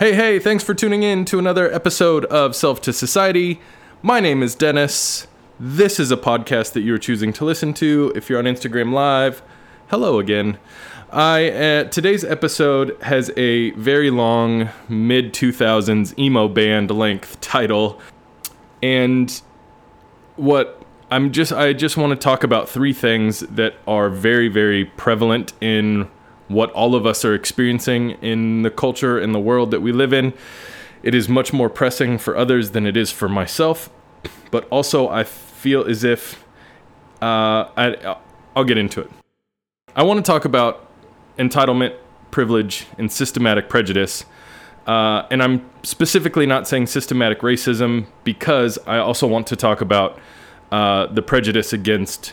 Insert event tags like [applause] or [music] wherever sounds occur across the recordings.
Hey, hey, thanks for tuning in to another episode of Self to Society. My name is Dennis. This is a podcast that you're choosing to listen to. If you're on Instagram Live, hello again. I uh, today's episode has a very long mid 2000s emo band length title and what I'm just I just want to talk about three things that are very very prevalent in what all of us are experiencing in the culture and the world that we live in. It is much more pressing for others than it is for myself, but also I feel as if uh, I, I'll get into it. I want to talk about entitlement, privilege, and systematic prejudice. Uh, and I'm specifically not saying systematic racism because I also want to talk about uh, the prejudice against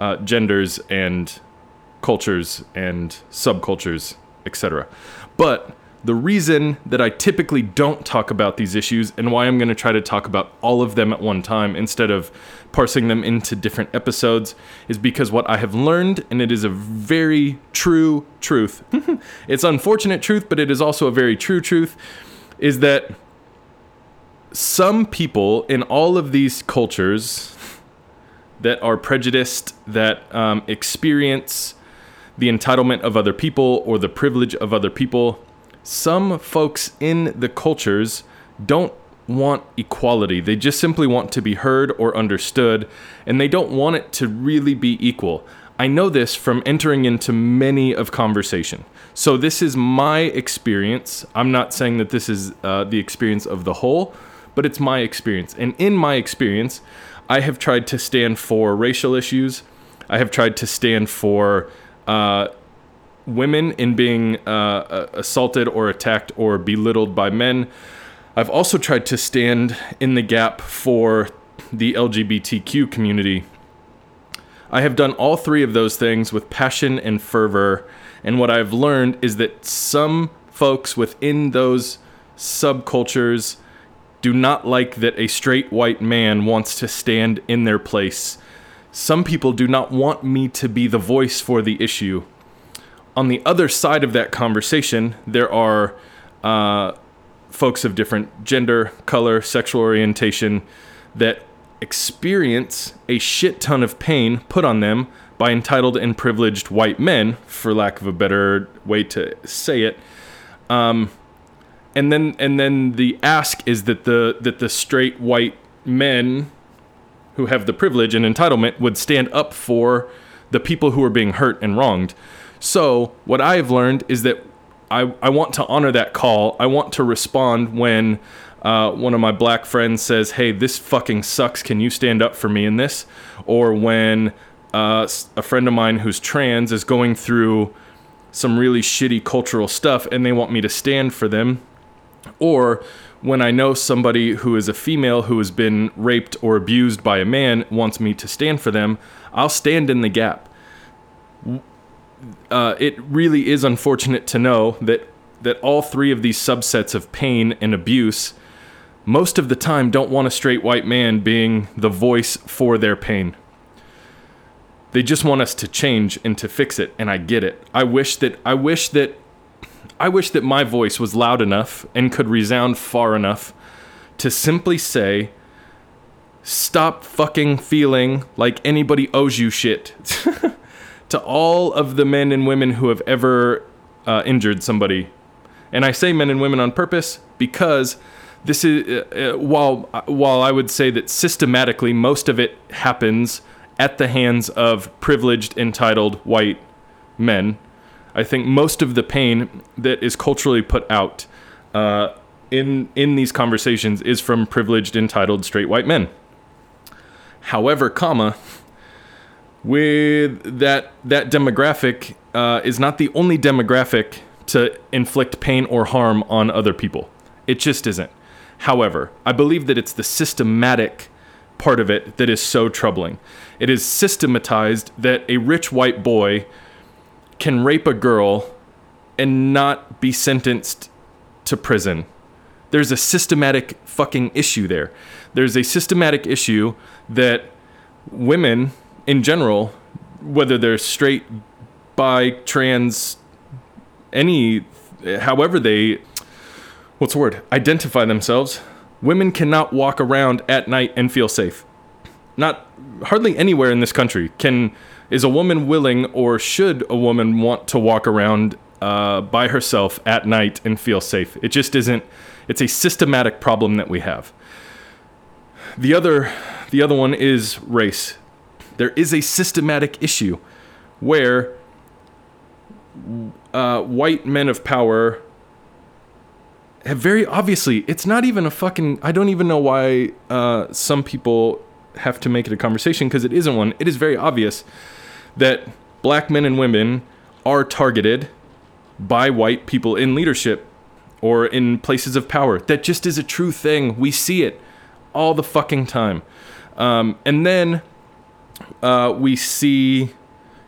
uh, genders and cultures and subcultures, etc. But the reason that I typically don't talk about these issues and why I'm going to try to talk about all of them at one time instead of parsing them into different episodes is because what I have learned, and it is a very true truth, [laughs] it's unfortunate truth, but it is also a very true truth, is that some people in all of these cultures that are prejudiced, that um, experience the entitlement of other people or the privilege of other people. Some folks in the cultures don't want equality. They just simply want to be heard or understood, and they don't want it to really be equal. I know this from entering into many of conversation. So this is my experience. I'm not saying that this is uh, the experience of the whole, but it's my experience. And in my experience, I have tried to stand for racial issues. I have tried to stand for uh, women in being uh, assaulted or attacked or belittled by men. I've also tried to stand in the gap for the LGBTQ community. I have done all three of those things with passion and fervor. And what I've learned is that some folks within those subcultures do not like that a straight white man wants to stand in their place some people do not want me to be the voice for the issue. On the other side of that conversation, there are uh, folks of different gender, color, sexual orientation that experience a shit ton of pain put on them by entitled and privileged white men, for lack of a better way to say it. Um, and then and then the ask is that the that the straight white men who have the privilege and entitlement would stand up for the people who are being hurt and wronged. So, what I've learned is that I, I want to honor that call. I want to respond when uh, one of my black friends says, Hey, this fucking sucks. Can you stand up for me in this? Or when uh, a friend of mine who's trans is going through some really shitty cultural stuff and they want me to stand for them. Or when I know somebody who is a female who has been raped or abused by a man wants me to stand for them, I'll stand in the gap. Uh, it really is unfortunate to know that that all three of these subsets of pain and abuse most of the time don't want a straight white man being the voice for their pain. They just want us to change and to fix it, and I get it. I wish that I wish that I wish that my voice was loud enough and could resound far enough to simply say, Stop fucking feeling like anybody owes you shit. [laughs] to all of the men and women who have ever uh, injured somebody. And I say men and women on purpose because this is, uh, uh, while, while I would say that systematically most of it happens at the hands of privileged, entitled white men I think most of the pain that is culturally put out uh, in in these conversations is from privileged, entitled, straight white men. However, comma, with that that demographic uh, is not the only demographic to inflict pain or harm on other people. It just isn't. However, I believe that it's the systematic part of it that is so troubling. It is systematized that a rich white boy can rape a girl and not be sentenced to prison. There's a systematic fucking issue there. There's a systematic issue that women in general, whether they're straight, bi, trans, any, however they, what's the word? Identify themselves. Women cannot walk around at night and feel safe. Not hardly anywhere in this country can is a woman willing or should a woman want to walk around uh, by herself at night and feel safe. It just isn't. It's a systematic problem that we have. The other, the other one is race. There is a systematic issue where uh, white men of power have very obviously. It's not even a fucking. I don't even know why uh, some people have to make it a conversation because it isn't one. It is very obvious that black men and women are targeted by white people in leadership or in places of power. That just is a true thing. We see it all the fucking time. Um, and then uh, we see,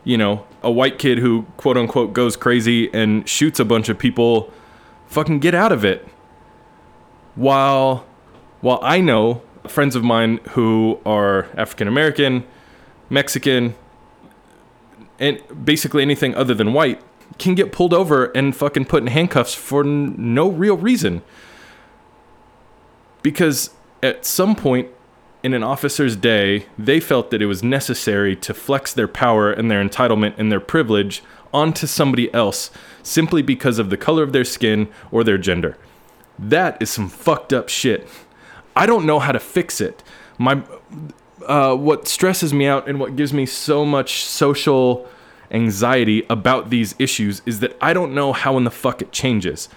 you know, a white kid who quote unquote goes crazy and shoots a bunch of people. Fucking get out of it. While, while I know friends of mine who are African American, Mexican, and basically anything other than white can get pulled over and fucking put in handcuffs for n- no real reason. Because at some point in an officer's day, they felt that it was necessary to flex their power and their entitlement and their privilege onto somebody else simply because of the color of their skin or their gender. That is some fucked up shit. I don't know how to fix it. My uh, what stresses me out and what gives me so much social anxiety about these issues is that I don't know how in the fuck it changes.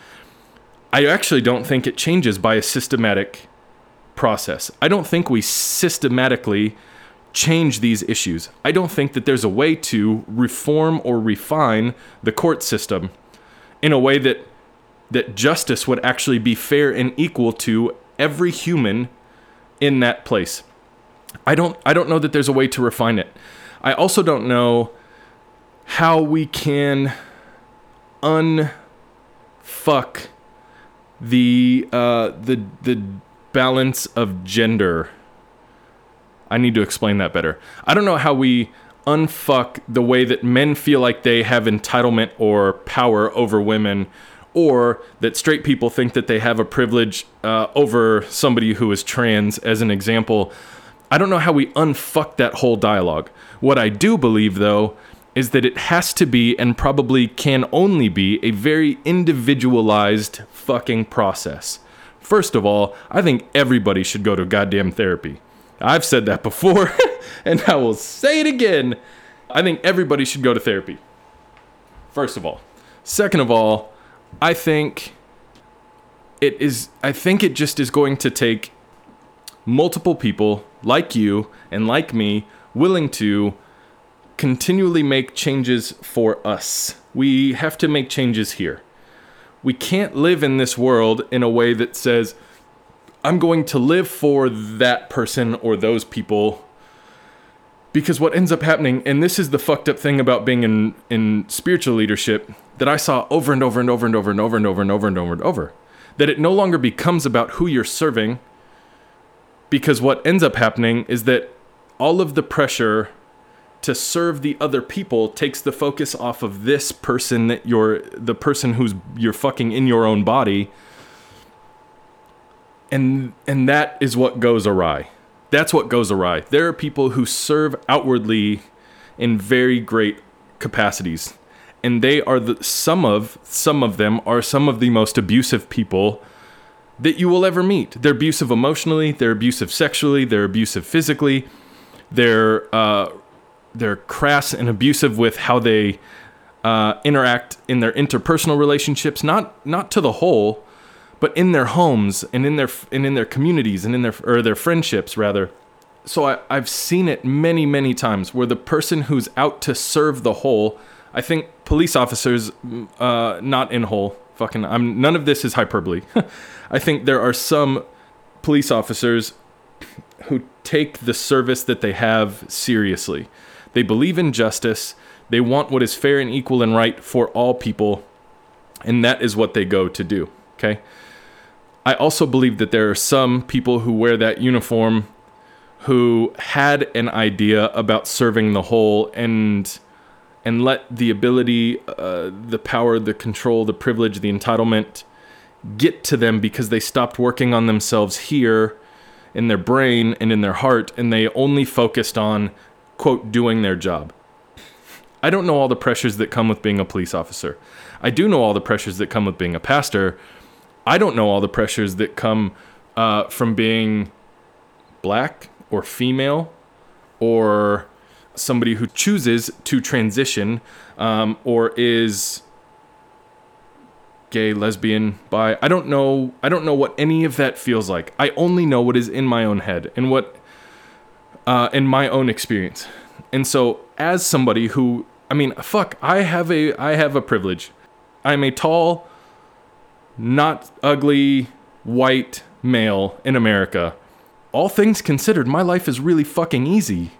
I actually don't think it changes by a systematic process. I don't think we systematically change these issues. I don't think that there's a way to reform or refine the court system in a way that that justice would actually be fair and equal to every human in that place. I don't I don't know that there's a way to refine it. I also don't know how we can unfuck the uh, the the balance of gender. I need to explain that better. I don't know how we unfuck the way that men feel like they have entitlement or power over women or that straight people think that they have a privilege uh, over somebody who is trans, as an example. I don't know how we unfuck that whole dialogue. What I do believe, though, is that it has to be and probably can only be a very individualized fucking process. First of all, I think everybody should go to goddamn therapy. I've said that before, [laughs] and I will say it again. I think everybody should go to therapy. First of all. Second of all, I think it is I think it just is going to take multiple people like you and like me willing to continually make changes for us. We have to make changes here. We can't live in this world in a way that says I'm going to live for that person or those people because what ends up happening and this is the fucked up thing about being in in spiritual leadership that I saw over and over and over and over and over and over and over and over and over that it no longer becomes about who you're serving because what ends up happening is that all of the pressure to serve the other people takes the focus off of this person that you're the person who's you're fucking in your own body and and that is what goes awry that's what goes awry. There are people who serve outwardly in very great capacities, and they are the some of some of them are some of the most abusive people that you will ever meet. They're abusive emotionally, they're abusive sexually, they're abusive physically, they're uh, they're crass and abusive with how they uh, interact in their interpersonal relationships, not not to the whole, but in their homes and in their and in their communities and in their or their friendships rather. So I, I've seen it many many times where the person who's out to serve the whole, I think police officers, uh, not in whole. Fucking, I'm none of this is hyperbole. [laughs] I think there are some police officers who take the service that they have seriously. They believe in justice. They want what is fair and equal and right for all people, and that is what they go to do. Okay. I also believe that there are some people who wear that uniform who had an idea about serving the whole and and let the ability, uh, the power, the control, the privilege, the entitlement get to them because they stopped working on themselves here in their brain and in their heart and they only focused on quote doing their job. I don't know all the pressures that come with being a police officer. I do know all the pressures that come with being a pastor. I don't know all the pressures that come uh, from being black or female or somebody who chooses to transition um, or is gay, lesbian, bi. I don't know. I don't know what any of that feels like. I only know what is in my own head and what uh, in my own experience. And so, as somebody who, I mean, fuck, I have a I have a privilege. I'm a tall, not ugly, white male in America. All things considered, my life is really fucking easy.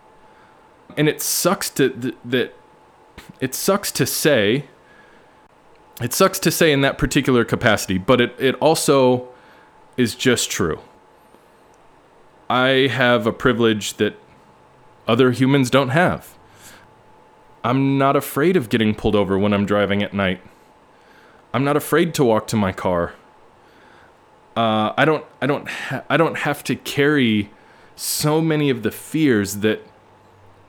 And it sucks to that it sucks to say it sucks to say in that particular capacity, but it, it also is just true. I have a privilege that other humans don't have. I'm not afraid of getting pulled over when I'm driving at night. I'm not afraid to walk to my car. Uh, I don't. I don't. Ha- I don't have to carry so many of the fears that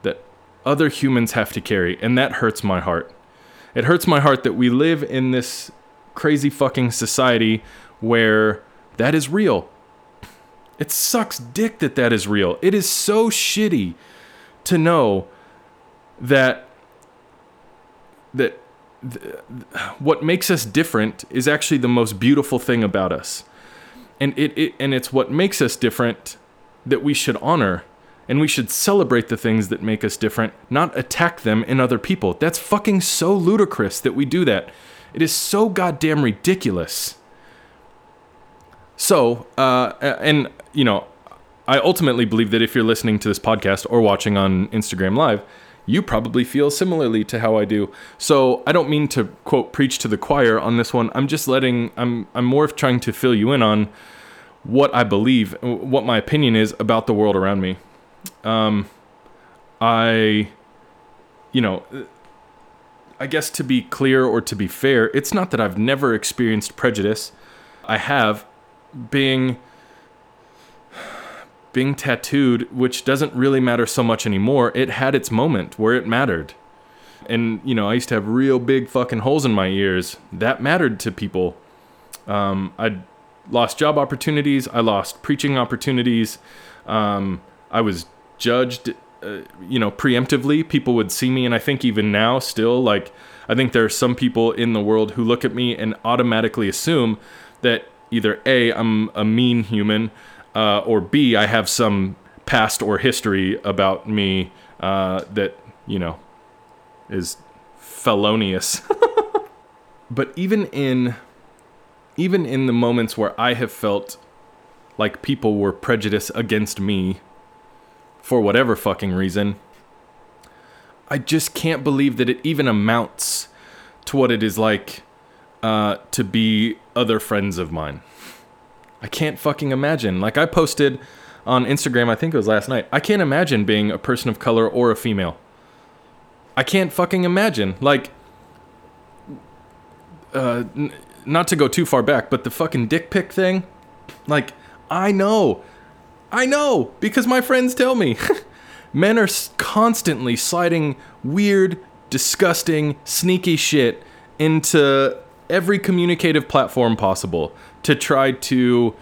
that other humans have to carry, and that hurts my heart. It hurts my heart that we live in this crazy fucking society where that is real. It sucks dick that that is real. It is so shitty to know that that what makes us different is actually the most beautiful thing about us. And it, it and it's what makes us different that we should honor and we should celebrate the things that make us different, not attack them in other people. That's fucking so ludicrous that we do that. It is so goddamn ridiculous. So, uh, and, you know, I ultimately believe that if you're listening to this podcast or watching on Instagram Live, you probably feel similarly to how I do. So I don't mean to quote preach to the choir on this one. I'm just letting I'm I'm more of trying to fill you in on what I believe, what my opinion is about the world around me. Um, I, you know, I guess to be clear or to be fair, it's not that I've never experienced prejudice. I have being being tattooed, which doesn't really matter so much anymore. It had its moment where it mattered. And, you know, I used to have real big fucking holes in my ears. That mattered to people. Um, I lost job opportunities. I lost preaching opportunities. Um, I was judged, uh, you know, preemptively. People would see me, and I think even now, still, like, I think there are some people in the world who look at me and automatically assume that either A, I'm a mean human, uh, or B, I have some past or history about me uh, that, you know, is felonious. [laughs] but even in even in the moments where I have felt like people were prejudiced against me for whatever fucking reason. I just can't believe that it even amounts to what it is like uh, to be other friends of mine. I can't fucking imagine. Like I posted on Instagram, I think it was last night. I can't imagine being a person of color or a female. I can't fucking imagine. Like, uh, n- not to go too far back, but the fucking dick pic thing. Like, I know I know because my friends tell me. [laughs] Men are constantly sliding weird, disgusting, sneaky shit into every communicative platform possible to try to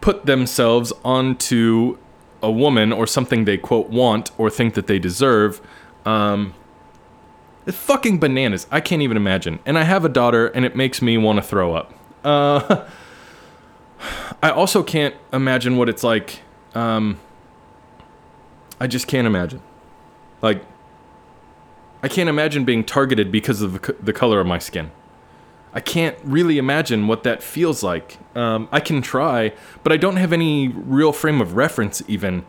put themselves onto a woman or something they quote want or think that they deserve. Um, it's fucking bananas. I can't even imagine. And I have a daughter, and it makes me want to throw up. Uh, [sighs] I also can't imagine what it's like. Um, I just can't imagine. Like, I can't imagine being targeted because of the color of my skin. I can't really imagine what that feels like. Um, I can try, but I don't have any real frame of reference, even,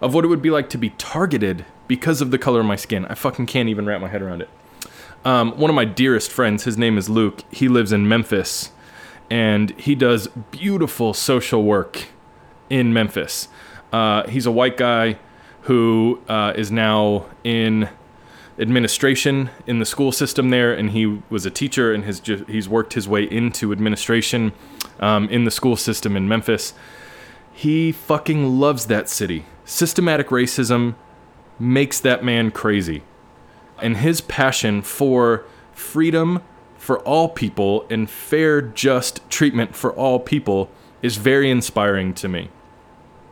of what it would be like to be targeted because of the color of my skin. I fucking can't even wrap my head around it. Um, one of my dearest friends, his name is Luke. He lives in Memphis and he does beautiful social work in Memphis. Uh, he's a white guy who uh, is now in administration in the school system there, and he was a teacher, and has ju- he's worked his way into administration um, in the school system in Memphis. He fucking loves that city. Systematic racism makes that man crazy, and his passion for freedom for all people and fair, just treatment for all people is very inspiring to me.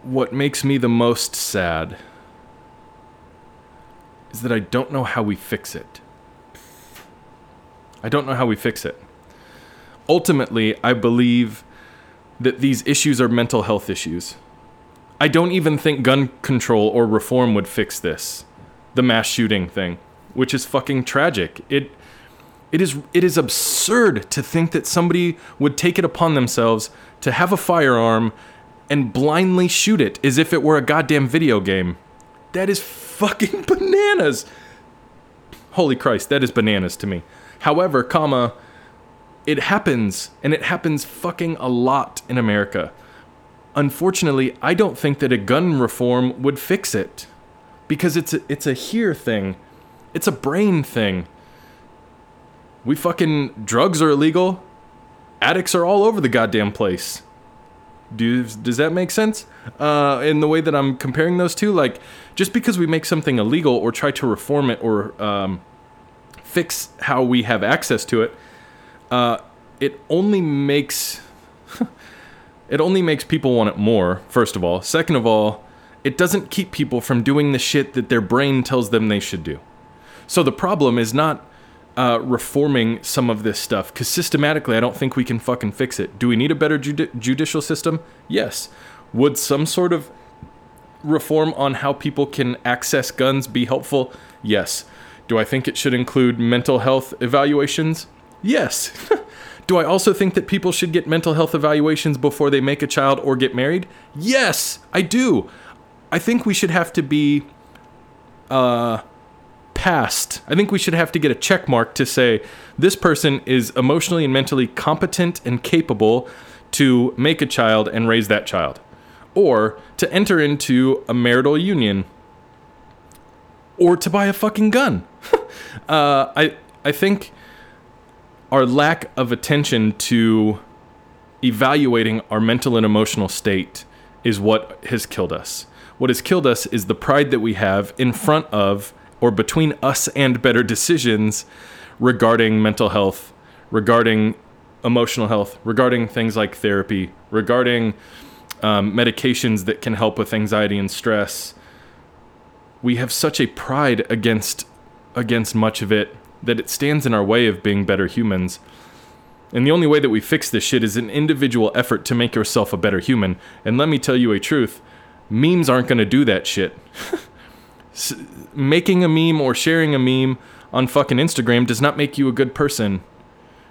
What makes me the most sad is that I don't know how we fix it. I don't know how we fix it. Ultimately, I believe that these issues are mental health issues. I don't even think gun control or reform would fix this. The mass shooting thing, which is fucking tragic. It it is it is absurd to think that somebody would take it upon themselves to have a firearm and blindly shoot it as if it were a goddamn video game. That is fucking [laughs] bananas. Holy Christ, that is bananas to me. However, comma, it happens, and it happens fucking a lot in America. Unfortunately, I don't think that a gun reform would fix it. Because it's a, it's a here thing. It's a brain thing. We fucking drugs are illegal. Addicts are all over the goddamn place. Do, does that make sense? Uh, in the way that I'm comparing those two, like just because we make something illegal or try to reform it or um, fix how we have access to it, uh, it only makes [laughs] it only makes people want it more. First of all, second of all, it doesn't keep people from doing the shit that their brain tells them they should do. So the problem is not uh, reforming some of this stuff because systematically, I don't think we can fucking fix it. Do we need a better judi- judicial system? Yes. Would some sort of reform on how people can access guns be helpful? Yes. Do I think it should include mental health evaluations? Yes. [laughs] Do I also think that people should get mental health evaluations before they make a child or get married? Yes, I do. I think we should have to be uh, passed. I think we should have to get a check mark to say this person is emotionally and mentally competent and capable to make a child and raise that child, or to enter into a marital union, or to buy a fucking gun. [laughs] uh, I I think our lack of attention to evaluating our mental and emotional state is what has killed us. What has killed us is the pride that we have in front of or between us and better decisions regarding mental health, regarding emotional health, regarding things like therapy, regarding um, medications that can help with anxiety and stress. We have such a pride against against much of it that it stands in our way of being better humans. And the only way that we fix this shit is an individual effort to make yourself a better human. And let me tell you a truth memes aren't going to do that shit. [laughs] making a meme or sharing a meme on fucking Instagram does not make you a good person.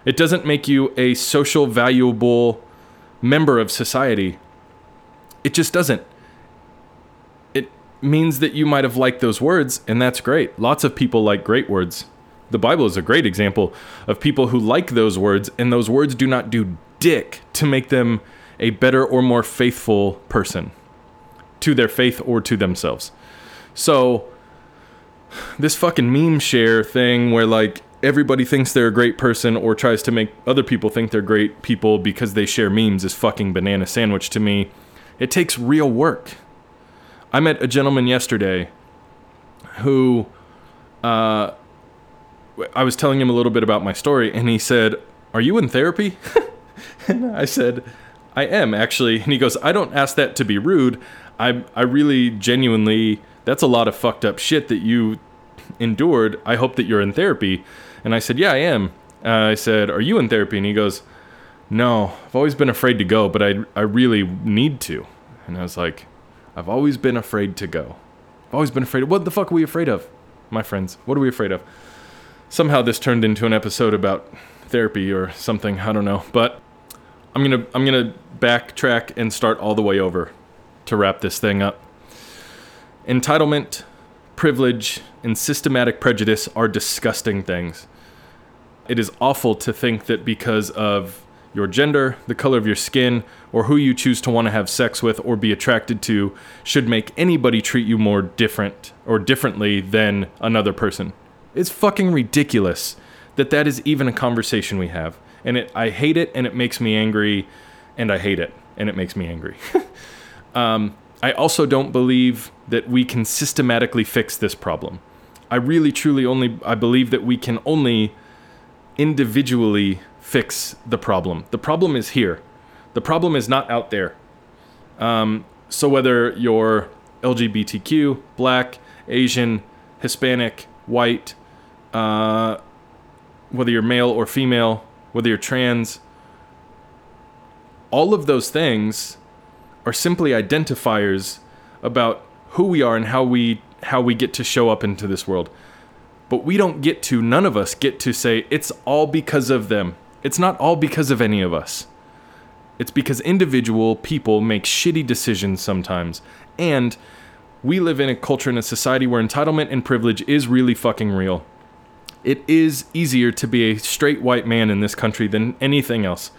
It doesn't make you a social valuable member of society. It just doesn't. It means that you might have liked those words, and that's great. Lots of people like great words. The Bible is a great example of people who like those words, and those words do not do dick to make them a better or more faithful person to their faith or to themselves. So this fucking meme share thing where like everybody thinks they're a great person or tries to make other people think they're great people because they share memes is fucking banana sandwich to me. It takes real work. I met a gentleman yesterday who uh, I was telling him a little bit about my story, and he said, Are you in therapy? [laughs] and I said, I am actually. And he goes, I don't ask that to be rude. I, I really genuinely that's a lot of fucked up shit that you endured. I hope that you're in therapy. And I said, Yeah, I am. Uh, I said, Are you in therapy? And he goes, No, I've always been afraid to go, but I, I really need to. And I was like, I've always been afraid to go. I've always been afraid. Of, what the fuck are we afraid of, my friends? What are we afraid of? Somehow this turned into an episode about therapy or something. I don't know. But I'm gonna I'm gonna backtrack and start all the way over to wrap this thing up. Entitlement, privilege, and systematic prejudice are disgusting things. It is awful to think that because of your gender, the color of your skin, or who you choose to want to have sex with or be attracted to should make anybody treat you more different or differently than another person. It's fucking ridiculous that that is even a conversation we have. And it, I hate it and it makes me angry and I hate it and it makes me angry. [laughs] um, I also don't believe that we can systematically fix this problem. I really truly only I believe that we can only individually fix the problem. The problem is here. The problem is not out there. Um, so whether you're LGBTQ, black, Asian, Hispanic, white, uh, whether you're male or female, whether you're trans, all of those things are simply identifiers about who we are and how we how we get to show up into this world. But we don't get to none of us get to say it's all because of them. It's not all because of any of us. It's because individual people make shitty decisions sometimes. And we live in a culture and a society where entitlement and privilege is really fucking real. It is easier to be a straight white man in this country than anything else.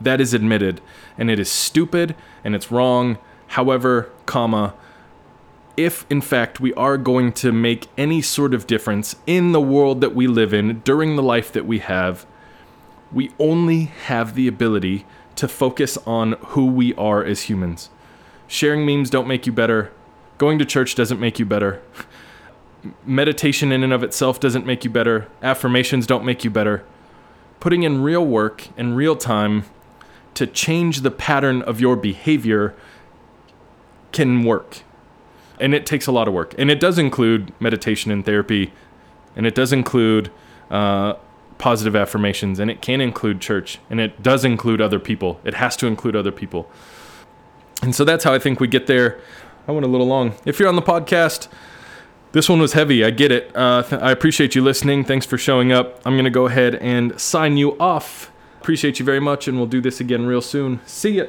That is admitted, and it is stupid and it's wrong. However, comma, if in fact we are going to make any sort of difference in the world that we live in during the life that we have, we only have the ability to focus on who we are as humans. Sharing memes don't make you better. Going to church doesn't make you better. Meditation in and of itself doesn't make you better. Affirmations don't make you better. Putting in real work and real time to change the pattern of your behavior can work. And it takes a lot of work. And it does include meditation and therapy, and it does include uh, positive affirmations, and it can include church, and it does include other people. It has to include other people. And so that's how I think we get there. I went a little long. If you're on the podcast, this one was heavy. I get it. Uh, th- I appreciate you listening. Thanks for showing up. I'm going to go ahead and sign you off. Appreciate you very much, and we'll do this again real soon. See ya.